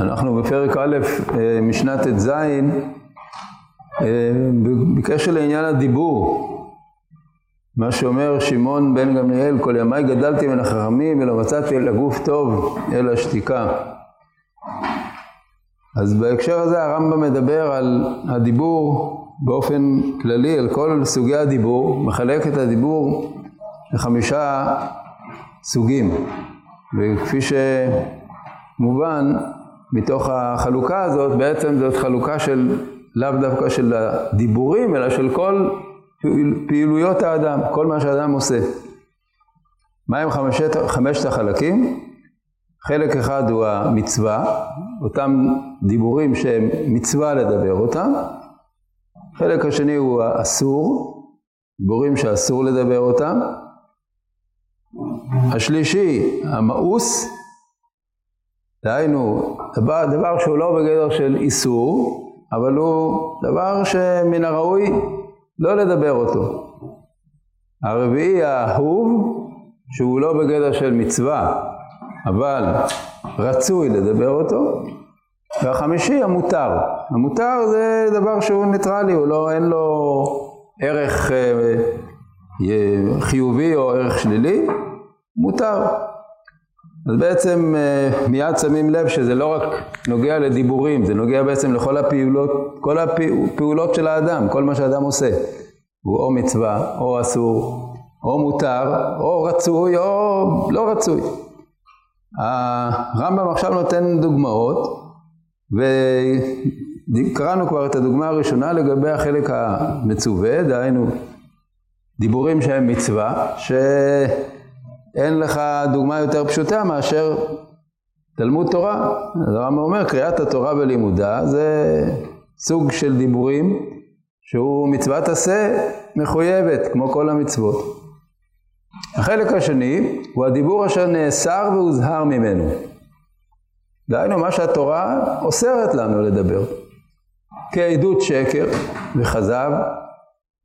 אנחנו בפרק א', אה, משנה ט"ז, אה, בקשר לעניין הדיבור, מה שאומר שמעון בן גמליאל, כל ימיי גדלתי מן החכמים ולא מצאתי לגוף טוב אלא שתיקה. אז בהקשר הזה הרמב"ם מדבר על הדיבור באופן כללי, על כל סוגי הדיבור, מחלק את הדיבור לחמישה סוגים. וכפי שמובן, מתוך החלוקה הזאת, בעצם זאת חלוקה של, לאו דווקא של הדיבורים, אלא של כל פעילויות האדם, כל מה שהאדם עושה. מהם חמשת, חמשת החלקים? חלק אחד הוא המצווה, אותם דיבורים שהם מצווה לדבר אותם. חלק השני הוא האסור, דיבורים שאסור לדבר אותם. השלישי, המאוס, דהיינו, דבר, דבר שהוא לא בגדר של איסור, אבל הוא דבר שמן הראוי לא לדבר אותו. הרביעי האהוב, שהוא לא בגדר של מצווה, אבל רצוי לדבר אותו. והחמישי המותר. המותר זה דבר שהוא ניטרלי, הוא לא, אין לו ערך אה, חיובי או ערך שלילי, מותר. אז בעצם אה, מיד שמים לב שזה לא רק נוגע לדיבורים, זה נוגע בעצם לכל הפעולות, כל הפעולות של האדם, כל מה שהאדם עושה. הוא או מצווה, או אסור, או מותר, או רצוי, או לא רצוי. הרמב"ם עכשיו נותן דוגמאות, וקראנו כבר את הדוגמה הראשונה לגבי החלק המצווה, דהיינו דיבורים שהם מצווה, ש... אין לך דוגמה יותר פשוטה מאשר תלמוד תורה. אז הרמב"ם אומר, קריאת התורה ולימודה זה סוג של דיבורים שהוא מצוות עשה מחויבת, כמו כל המצוות. החלק השני הוא הדיבור אשר נאסר והוזהר ממנו. דהיינו מה שהתורה אוסרת לנו לדבר. כעדות שקר וכזב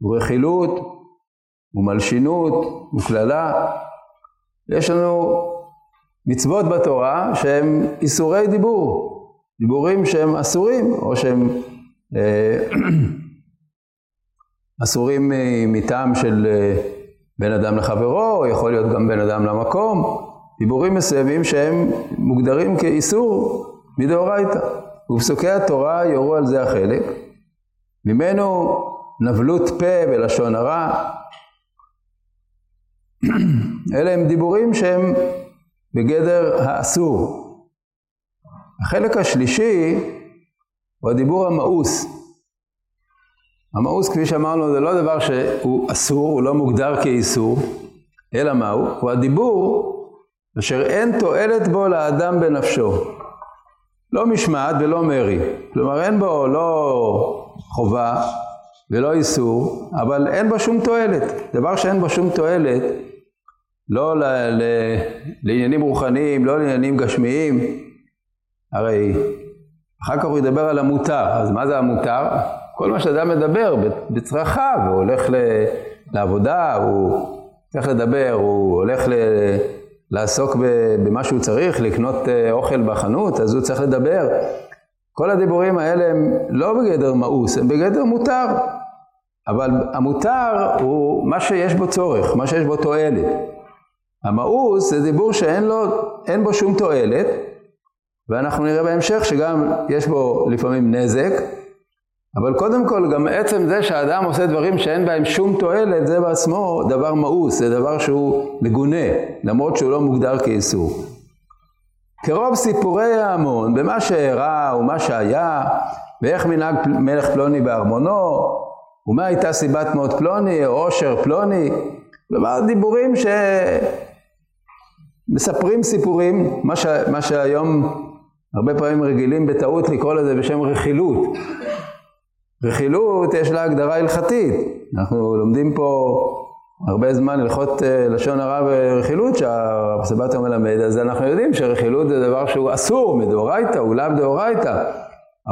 ורכילות ומלשינות וקללה יש לנו מצוות בתורה שהם איסורי דיבור, דיבורים שהם אסורים, או שהם אה, אסורים מטעם של אה, בין אדם לחברו, או יכול להיות גם בין אדם למקום, דיבורים מסוימים שהם מוגדרים כאיסור מדאורייתא. ובפסוקי התורה יורו על זה החלק. ממנו נבלות פה ולשון הרע, אלה הם דיבורים שהם בגדר האסור. החלק השלישי הוא הדיבור המאוס. המאוס, כפי שאמרנו, זה לא דבר שהוא אסור, הוא לא מוגדר כאיסור, אלא מהו? הוא הדיבור אשר אין תועלת בו לאדם בנפשו. לא משמעת ולא מרי. כלומר, אין בו לא חובה ולא איסור, אבל אין בו שום תועלת. דבר שאין בו שום תועלת, לא ל, ל, לעניינים רוחניים, לא לעניינים גשמיים. הרי אחר כך הוא ידבר על המותר, אז מה זה המותר? כל מה שאדם מדבר בצרכיו, הוא הולך ל, לעבודה, הוא צריך לדבר, הוא הולך ל, לעסוק במה שהוא צריך, לקנות אה, אוכל בחנות, אז הוא צריך לדבר. כל הדיבורים האלה הם לא בגדר מאוס, הם בגדר מותר. אבל המותר הוא מה שיש בו צורך, מה שיש בו תועלת. המאוס זה דיבור שאין לו, אין בו שום תועלת, ואנחנו נראה בהמשך שגם יש בו לפעמים נזק, אבל קודם כל גם עצם זה שהאדם עושה דברים שאין בהם שום תועלת, זה בעצמו דבר מאוס, זה דבר שהוא מגונה, למרות שהוא לא מוגדר כאיסור. כרוב סיפורי ההמון, במה שאירע ומה שהיה, ואיך מנהג מלך פלוני בארמונו, ומה הייתה סיבת מות פלוני, או עושר פלוני, כלומר דיבורים ש... מספרים סיפורים, מה, ש... מה שהיום הרבה פעמים רגילים בטעות לקרוא לזה בשם רכילות. רכילות יש לה הגדרה הלכתית. אנחנו לומדים פה הרבה זמן הלכות אה, לשון הרע ורכילות שהרב סבתו מלמד, אז אנחנו יודעים שרכילות זה דבר שהוא אסור מדאורייתא, הוא לאו דאורייתא,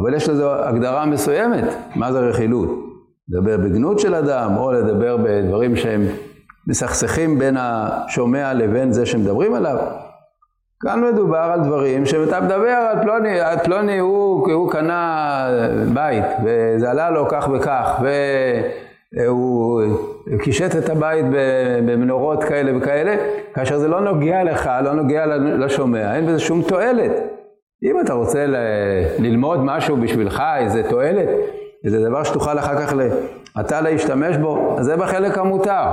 אבל יש לזה הגדרה מסוימת, מה זה רכילות? לדבר בגנות של אדם, או לדבר בדברים שהם מסכסכים בין השומע לבין זה שמדברים עליו. כאן מדובר על דברים שאתה מדבר על פלוני, על פלוני הוא, הוא קנה בית וזה עלה לו כך וכך והוא קישט את הבית במנורות כאלה וכאלה, כאשר זה לא נוגע לך, לא נוגע לשומע, אין בזה שום תועלת. אם אתה רוצה ל- ללמוד משהו בשבילך, איזה תועלת, איזה דבר שתוכל אחר כך אתה להשתמש בו, אז זה בחלק המותר.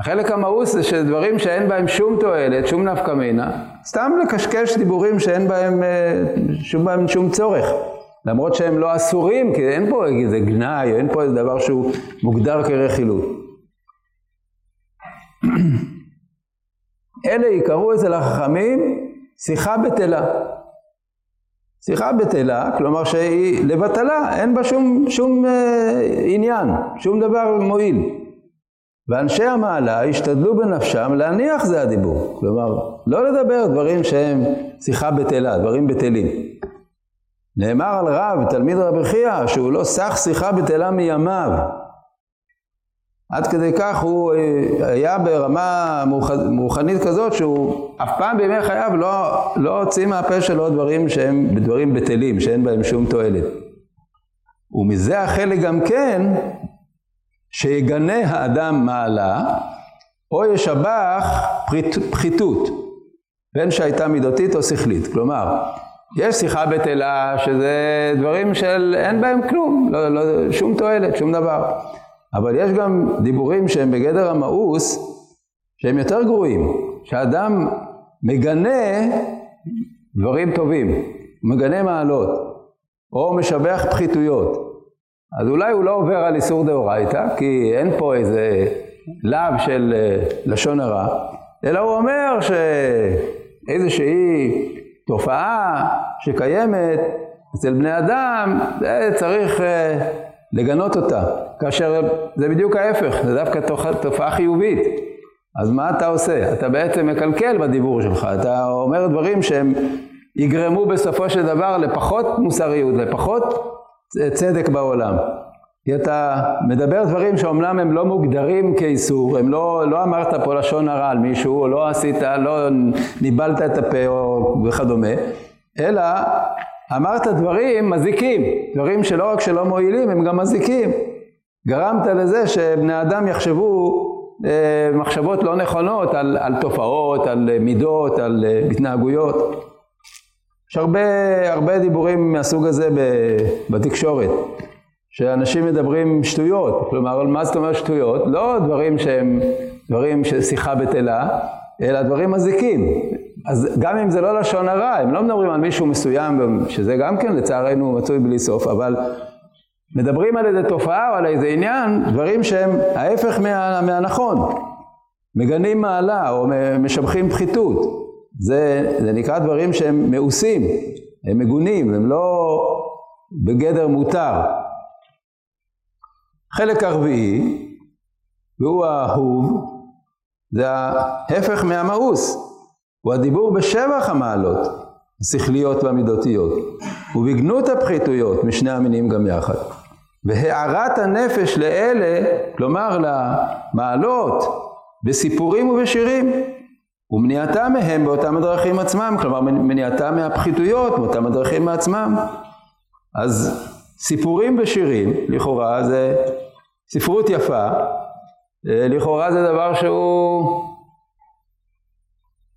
החלק המאוס זה שדברים שאין בהם שום תועלת, שום נפקא מינה, סתם לקשקש דיבורים שאין בהם אה, שום, בהם שום צורך. למרות שהם לא אסורים, כי אין פה איזה גנאי, אין פה איזה דבר שהוא מוגדר כרכילות. אלה יקראו אצל החכמים שיחה בטלה. שיחה בטלה, כלומר שהיא לבטלה, אין בה שום, שום אה, עניין, שום דבר מועיל. ואנשי המעלה השתדלו בנפשם להניח זה הדיבור. כלומר, לא לדבר דברים שהם שיחה בטלה, דברים בטלים. נאמר על רב, תלמיד רבי חייא, שהוא לא סך שיחה בטלה מימיו. עד כדי כך הוא אה, היה ברמה רוחנית כזאת שהוא אף פעם בימי חייו לא, לא הוציא מהפה שלו דברים שהם דברים בטלים, שאין בהם שום תועלת. ומזה החלק גם כן שיגנה האדם מעלה, או ישבח פחיתות, בין שהייתה מידותית או שכלית. כלומר, יש שיחה בטלה שזה דברים של אין בהם כלום, לא, לא, שום תועלת, שום דבר. אבל יש גם דיבורים שהם בגדר המאוס, שהם יותר גרועים, שאדם מגנה דברים טובים, מגנה מעלות, או משבח פחיתויות. אז אולי הוא לא עובר על איסור דאורייתא, כי אין פה איזה לאו של אה, לשון הרע, אלא הוא אומר שאיזושהי תופעה שקיימת אצל בני אדם, צריך אה, לגנות אותה, כאשר זה בדיוק ההפך, זה דווקא תופעה חיובית. אז מה אתה עושה? אתה בעצם מקלקל בדיבור שלך, אתה אומר דברים שהם יגרמו בסופו של דבר לפחות מוסריות, לפחות צדק בעולם. כי אתה מדבר דברים שאומנם הם לא מוגדרים כאיסור, הם לא, לא אמרת פה לשון הרע על מישהו, או לא עשית, לא ניבלת את הפה או וכדומה, אלא אמרת דברים מזיקים, דברים שלא רק שלא מועילים, הם גם מזיקים. גרמת לזה שבני אדם יחשבו אה, מחשבות לא נכונות על, על תופעות, על מידות, על אה, התנהגויות. יש הרבה, הרבה דיבורים מהסוג הזה בתקשורת, שאנשים מדברים שטויות, כלומר, מה זאת אומרת שטויות? לא דברים שהם דברים של שיחה בטלה, אלא דברים מזיקים. אז גם אם זה לא לשון הרע, הם לא מדברים על מישהו מסוים, שזה גם כן לצערנו מצוי בלי סוף, אבל מדברים על איזה תופעה או על איזה עניין, דברים שהם ההפך מה, מהנכון. מגנים מעלה או משבחים פחיתות. זה, זה נקרא דברים שהם מאוסים, הם מגונים, הם לא בגדר מותר. חלק הרביעי, והוא האהוב, זה ההפך מהמאוס, הוא הדיבור בשבח המעלות, השכליות והמידותיות, ובגנות הפחיתויות משני המינים גם יחד. והארת הנפש לאלה, כלומר למעלות, בסיפורים ובשירים, ומניעתה מהם באותם הדרכים עצמם, כלומר מניעתה מהפחיתויות באותם הדרכים מעצמם. אז סיפורים ושירים, לכאורה זה ספרות יפה, אה, לכאורה זה דבר שהוא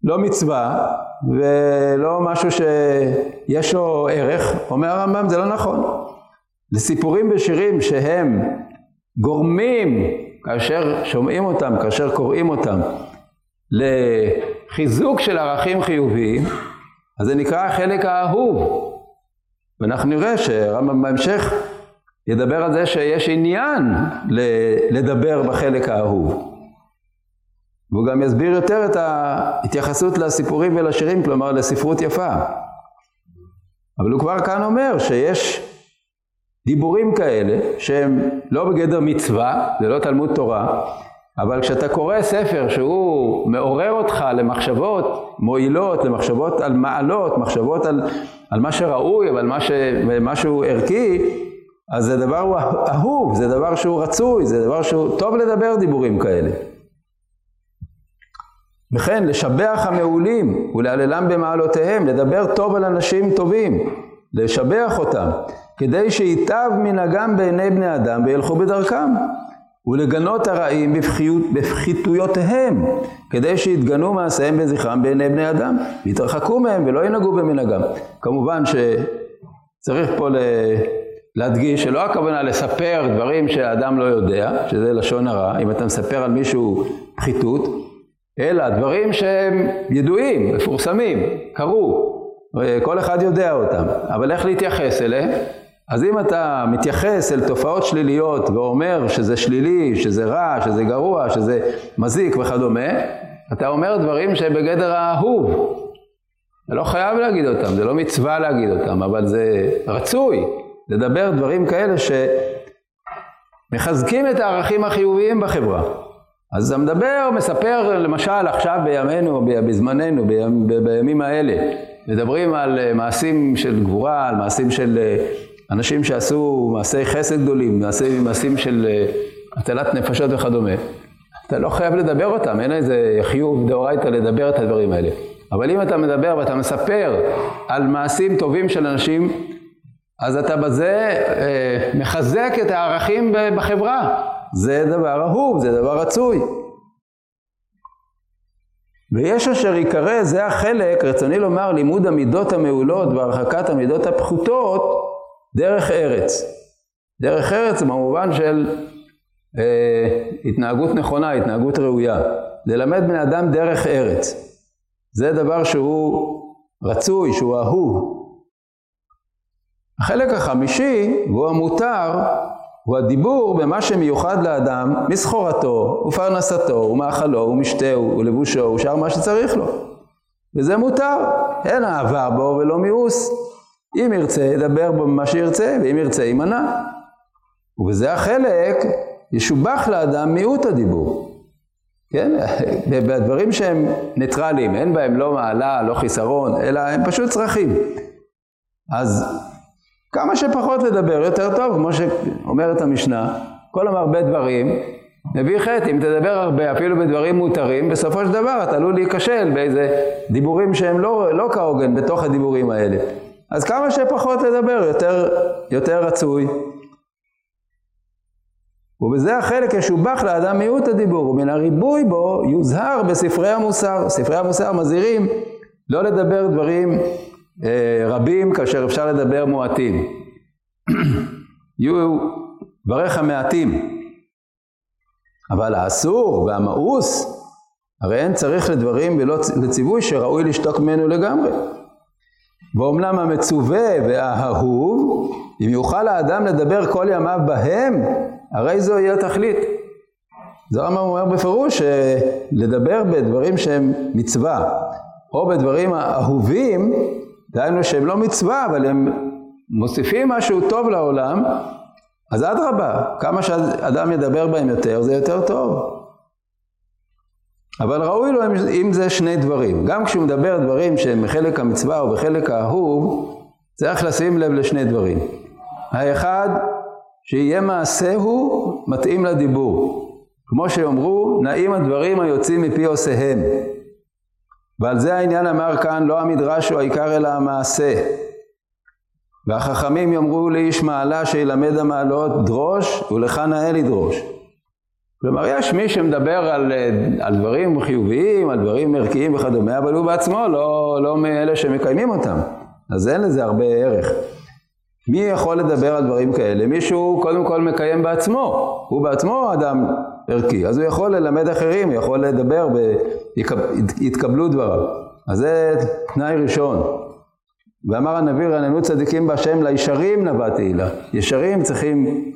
לא מצווה ולא משהו שיש לו ערך, אומר הרמב"ם זה לא נכון. לסיפורים ושירים שהם גורמים כאשר שומעים אותם, כאשר קוראים אותם, לחיזוק של ערכים חיוביים, אז זה נקרא החלק האהוב. ואנחנו נראה שרמב"ם בהמשך ידבר על זה שיש עניין לדבר בחלק האהוב. והוא גם יסביר יותר את ההתייחסות לסיפורים ולשירים, כלומר לספרות יפה. אבל הוא כבר כאן אומר שיש דיבורים כאלה שהם לא בגדר מצווה, זה לא תלמוד תורה, אבל כשאתה קורא ספר שהוא מעורר אותך למחשבות מועילות, למחשבות על מעלות, מחשבות על, על מה שראוי, אבל מה ש, משהו ערכי, אז זה דבר אהוב, זה דבר שהוא רצוי, זה דבר שהוא טוב לדבר דיבורים כאלה. וכן לשבח המעולים ולהללם במעלותיהם, לדבר טוב על אנשים טובים, לשבח אותם, כדי שייטב מנהגם בעיני בני אדם וילכו בדרכם. ולגנות הרעים בפחיתויותיהם, כדי שיתגנו מעשיהם בזכרם בעיני בני אדם, ויתרחקו מהם ולא ינהגו במנהגם. כמובן שצריך פה להדגיש שלא הכוונה לספר דברים שהאדם לא יודע, שזה לשון הרע, אם אתה מספר על מישהו פחיתות, אלא דברים שהם ידועים, מפורסמים, קרו, כל אחד יודע אותם, אבל איך להתייחס אליהם? אז אם אתה מתייחס אל תופעות שליליות ואומר שזה שלילי, שזה רע, שזה גרוע, שזה מזיק וכדומה, אתה אומר דברים שהם בגדר האהוב. אתה לא חייב להגיד אותם, זה לא מצווה להגיד אותם, אבל זה רצוי לדבר דברים כאלה שמחזקים את הערכים החיוביים בחברה. אז אתה מדבר, מספר, למשל עכשיו בימינו, בזמננו, בימים האלה, מדברים על מעשים של גבורה, על מעשים של אנשים שעשו מעשי חסד גדולים, מעשי, מעשים של אה, הטלת נפשות וכדומה, אתה לא חייב לדבר אותם, אין איזה חיוב דאורייתא לדבר את הדברים האלה. אבל אם אתה מדבר ואתה מספר על מעשים טובים של אנשים, אז אתה בזה אה, מחזק את הערכים בחברה. זה דבר אהוב, זה דבר רצוי. ויש אשר יקרא, זה החלק, רצוני לומר, לימוד המידות המעולות והרחקת המידות הפחותות, דרך ארץ. דרך ארץ במובן של אה, התנהגות נכונה, התנהגות ראויה. ללמד בני אדם דרך ארץ. זה דבר שהוא רצוי, שהוא אהוב. החלק החמישי, והוא המותר, הוא הדיבור במה שמיוחד לאדם מסחורתו ופרנסתו ומאכלו ומשתהו ולבושו ושאר מה שצריך לו. וזה מותר, אין אהבה בו ולא מיאוס. אם ירצה, ידבר במה שירצה, ואם ירצה, יימנע. ובזה החלק ישובח לאדם מיעוט הדיבור. כן? בדברים שהם ניטרליים, אין בהם לא מעלה, לא חיסרון, אלא הם פשוט צרכים. אז כמה שפחות לדבר יותר טוב, כמו שאומרת המשנה, כל המרבה דברים מביא חטא, אם תדבר הרבה, אפילו בדברים מותרים, בסופו של דבר אתה עלול להיכשל באיזה דיבורים שהם לא, לא כהוגן בתוך הדיבורים האלה. אז כמה שפחות לדבר, יותר, יותר רצוי. ובזה החלק ישובח לאדם מיעוט הדיבור, ומן הריבוי בו יוזהר בספרי המוסר. ספרי המוסר מזהירים לא לדבר דברים אה, רבים כאשר אפשר לדבר מועטים. יהיו דבריך מעטים. אבל האסור והמאוס, הרי אין צריך לדברים ולא לציווי שראוי לשתוק ממנו לגמרי. ואומנם המצווה והאהוב, אם יוכל האדם לדבר כל ימיו בהם, הרי זו יהיה תכלית. זוהר אומר בפירוש שלדבר בדברים שהם מצווה, או בדברים האהובים, דהיינו שהם לא מצווה, אבל הם מוסיפים משהו טוב לעולם, אז אדרבה, כמה שאדם ידבר בהם יותר, זה יותר טוב. אבל ראוי לו אם זה שני דברים. גם כשהוא מדבר דברים שהם בחלק המצווה או בחלק האהוב, צריך לשים לב לשני דברים. האחד, שיהיה מעשהו מתאים לדיבור. כמו שאומרו, נעים הדברים היוצאים מפי עושיהם. ועל זה העניין אמר כאן, לא המדרש הוא העיקר אלא המעשה. והחכמים יאמרו לאיש מעלה שילמד המעלות דרוש ולך נאה לדרוש. כלומר, יש מי שמדבר על, על דברים חיוביים, על דברים ערכיים וכדומה, אבל הוא בעצמו לא, לא מאלה שמקיימים אותם. אז אין לזה הרבה ערך. מי יכול לדבר על דברים כאלה? מישהו קודם כל מקיים בעצמו. הוא בעצמו אדם ערכי, אז הוא יכול ללמד אחרים, הוא יכול לדבר ויתקבלו דבריו. אז זה תנאי ראשון. ואמר הנביא רעננו צדיקים בהשם לישרים נבע תהילה. ישרים צריכים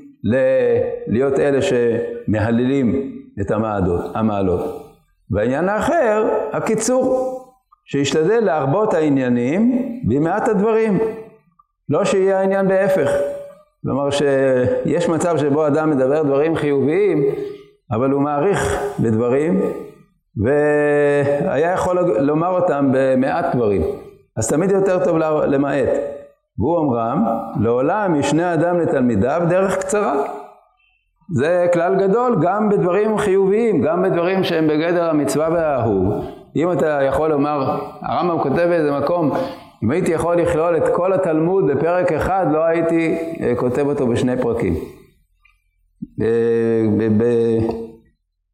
להיות אלה שמהללים את המעדות, המעלות. והעניין האחר, הקיצור, שישתדל להרבות העניינים במעט הדברים. לא שיהיה העניין בהפך. כלומר שיש מצב שבו אדם מדבר דברים חיוביים, אבל הוא מעריך בדברים, והיה יכול לומר אותם במעט דברים. אז תמיד יותר טוב למעט. והוא אומרם, לעולם ישנה אדם לתלמידיו דרך קצרה. זה כלל גדול גם בדברים חיוביים, גם בדברים שהם בגדר המצווה והאהוב. אם אתה יכול לומר, הרמב"ם כותב באיזה מקום, אם הייתי יכול לכלול את כל התלמוד בפרק אחד, לא הייתי אה, כותב אותו בשני פרקים.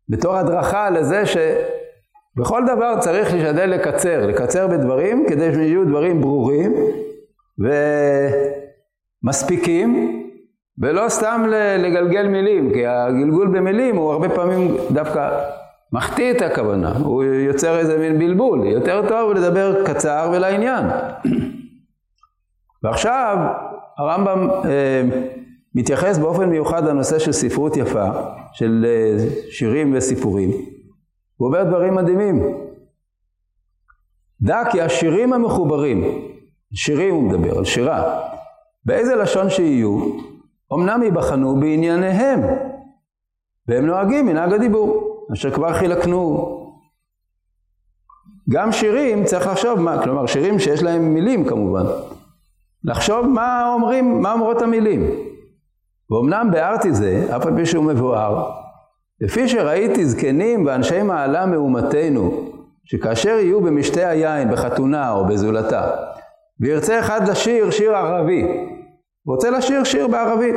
בתור הדרכה לזה שבכל דבר צריך לשדל לקצר, לקצר בדברים כדי שיהיו דברים ברורים ומספיקים ולא סתם לגלגל מילים, כי הגלגול במילים הוא הרבה פעמים דווקא מחטיא את הכוונה, הוא יוצר איזה מין בלבול, יותר טוב לדבר קצר ולעניין. ועכשיו הרמב"ם אה, מתייחס באופן מיוחד לנושא של ספרות יפה, של אה, שירים וסיפורים. הוא אומר דברים מדהימים. דע כי השירים המחוברים, שירים הוא מדבר, על שירה, באיזה לשון שיהיו, אמנם ייבחנו בענייניהם, והם נוהגים מנהג הדיבור. אשר כבר חילקנו. גם שירים צריך לחשוב, מה, כלומר שירים שיש להם מילים כמובן, לחשוב מה אומרים, מה אומרות המילים. ואומנם ביארתי זה, אף על פי שהוא מבואר, לפי שראיתי זקנים ואנשי מעלה מאומתנו, שכאשר יהיו במשתה היין, בחתונה או בזולתה, וירצה אחד לשיר שיר ערבי, רוצה לשיר שיר בערבית.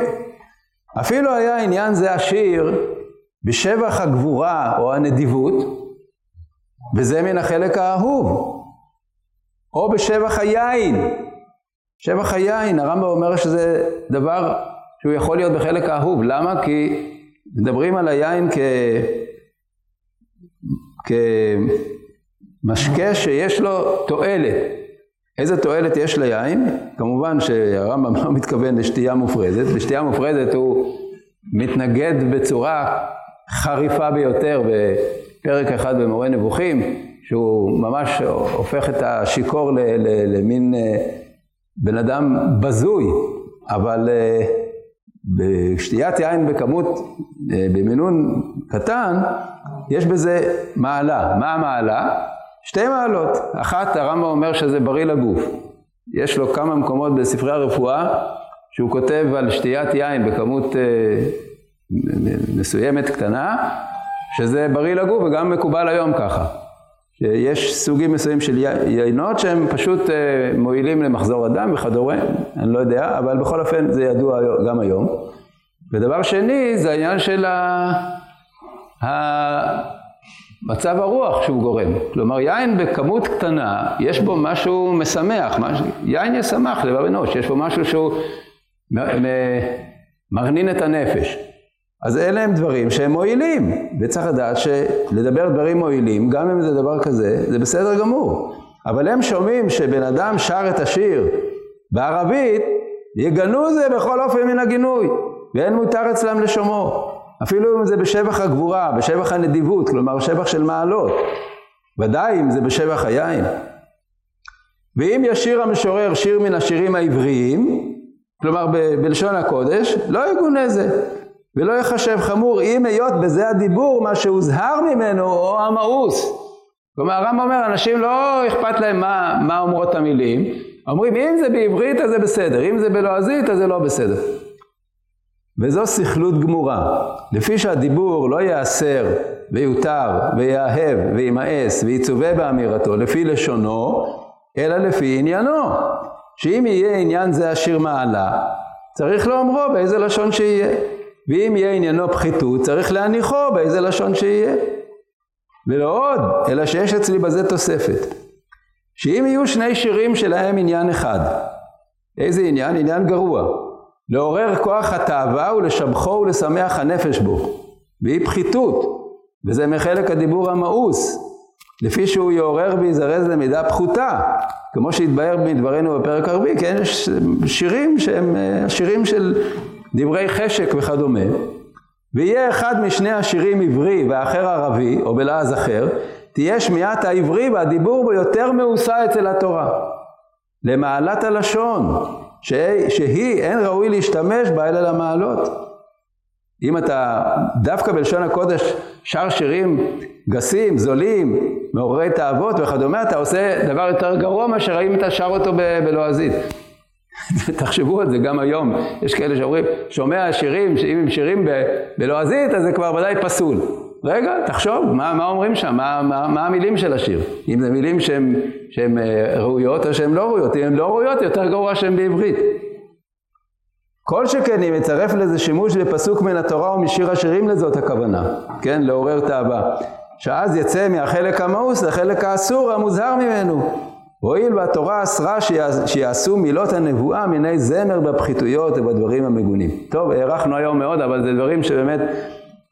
אפילו היה עניין זה השיר בשבח הגבורה או הנדיבות, וזה מן החלק האהוב, או בשבח היין. שבח היין, הרמב"ם אומר שזה דבר שהוא יכול להיות בחלק האהוב. למה? כי מדברים על היין כ... כמשקה שיש לו תועלת. איזה תועלת יש ליין? כמובן שהרמב"ם לא מתכוון לשתייה מופרזת. בשתייה מופרזת הוא מתנגד בצורה חריפה ביותר בפרק אחד במורה נבוכים, שהוא ממש הופך את השיכור למין אה, בן אדם בזוי, אבל אה, בשתיית יין בכמות, אה, במינון קטן, יש בזה מעלה. מה המעלה? שתי מעלות. אחת, הרמב"ם אומר שזה בריא לגוף. יש לו כמה מקומות בספרי הרפואה שהוא כותב על שתיית יין בכמות מסוימת קטנה, שזה בריא לגוף וגם מקובל היום ככה. שיש סוגים מסוימים של יינות שהם פשוט אה, מועילים למחזור הדם וכדומה, אני לא יודע, אבל בכל אופן זה ידוע גם היום. ודבר שני זה העניין של ה... מצב הרוח שהוא גורם. כלומר, יין בכמות קטנה, יש בו משהו משמח, משהו, יין ישמח לבב אנוש, יש בו משהו שהוא מרנין את הנפש. אז אלה הם דברים שהם מועילים, וצריך לדעת שלדבר דברים מועילים, גם אם זה דבר כזה, זה בסדר גמור. אבל הם שומעים שבן אדם שר את השיר בערבית, יגנו זה בכל אופן מן הגינוי, ואין מותר אצלם לשומעו. אפילו אם זה בשבח הגבורה, בשבח הנדיבות, כלומר שבח של מעלות. ודאי אם זה בשבח היין. ואם ישיר המשורר שיר מן השירים העבריים, כלומר בלשון הקודש, לא יגונה זה. ולא יחשב חמור אם היות בזה הדיבור מה שהוזהר ממנו או המאוס. כלומר הרמב"ם אומר אנשים לא אכפת להם מה, מה אומרות המילים, אומרים אם זה בעברית אז זה בסדר, אם זה בלועזית אז זה לא בסדר. וזו סכלות גמורה, לפי שהדיבור לא ייאסר ויותר ויאהב וימאס ויצווה באמירתו לפי לשונו, אלא לפי עניינו. שאם יהיה עניין זה השיר מעלה, צריך לאומרו באיזה לשון שיהיה. ואם יהיה עניינו פחיתות, צריך להניחו באיזה לשון שיהיה. ולא עוד, אלא שיש אצלי בזה תוספת. שאם יהיו שני שירים שלהם עניין אחד, איזה עניין? עניין גרוע. לעורר כוח התאווה ולשבחו ולשמח הנפש בו. ואי פחיתות, וזה מחלק הדיבור המאוס, לפי שהוא יעורר ויזרז למידה פחותה, כמו שהתבהר מדברנו בפרק הרביעי, כן, יש שירים שהם שירים של דברי חשק וכדומה, ויהיה אחד משני השירים עברי והאחר ערבי, או בלעז אחר, תהיה שמיעת העברי והדיבור בו יותר מאוסה אצל התורה. למעלת הלשון, שהיא, שהיא אין ראוי להשתמש בה אלא למעלות. אם אתה דווקא בלשון הקודש שר שירים גסים, זולים, מעוררי תאוות וכדומה, אתה עושה דבר יותר גרוע מאשר אם אתה שר אותו בלועזית. תחשבו על זה גם היום, יש כאלה שאומרים, שומע שירים, שאם הם שירים בלועזית אז זה כבר ודאי פסול. רגע, תחשוב, מה, מה אומרים שם? מה, מה, מה המילים של השיר? אם זה מילים שהן ראויות או שהן לא ראויות. אם הן לא ראויות, יותר גרוע שהן בעברית. כל שכן אם יצרף לזה שימוש בפסוק מן התורה ומשיר השירים לזאת הכוונה, כן, לעורר תאווה. שאז יצא מהחלק המאוס לחלק האסור המוזהר ממנו. הואיל והתורה אסרה שיעשו מילות הנבואה מיני זמר בפחיתויות ובדברים המגונים. טוב, הארכנו היום מאוד, אבל זה דברים שבאמת,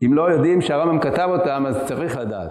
אם לא יודעים שהרמב"ם כתב אותם, אז צריך לדעת.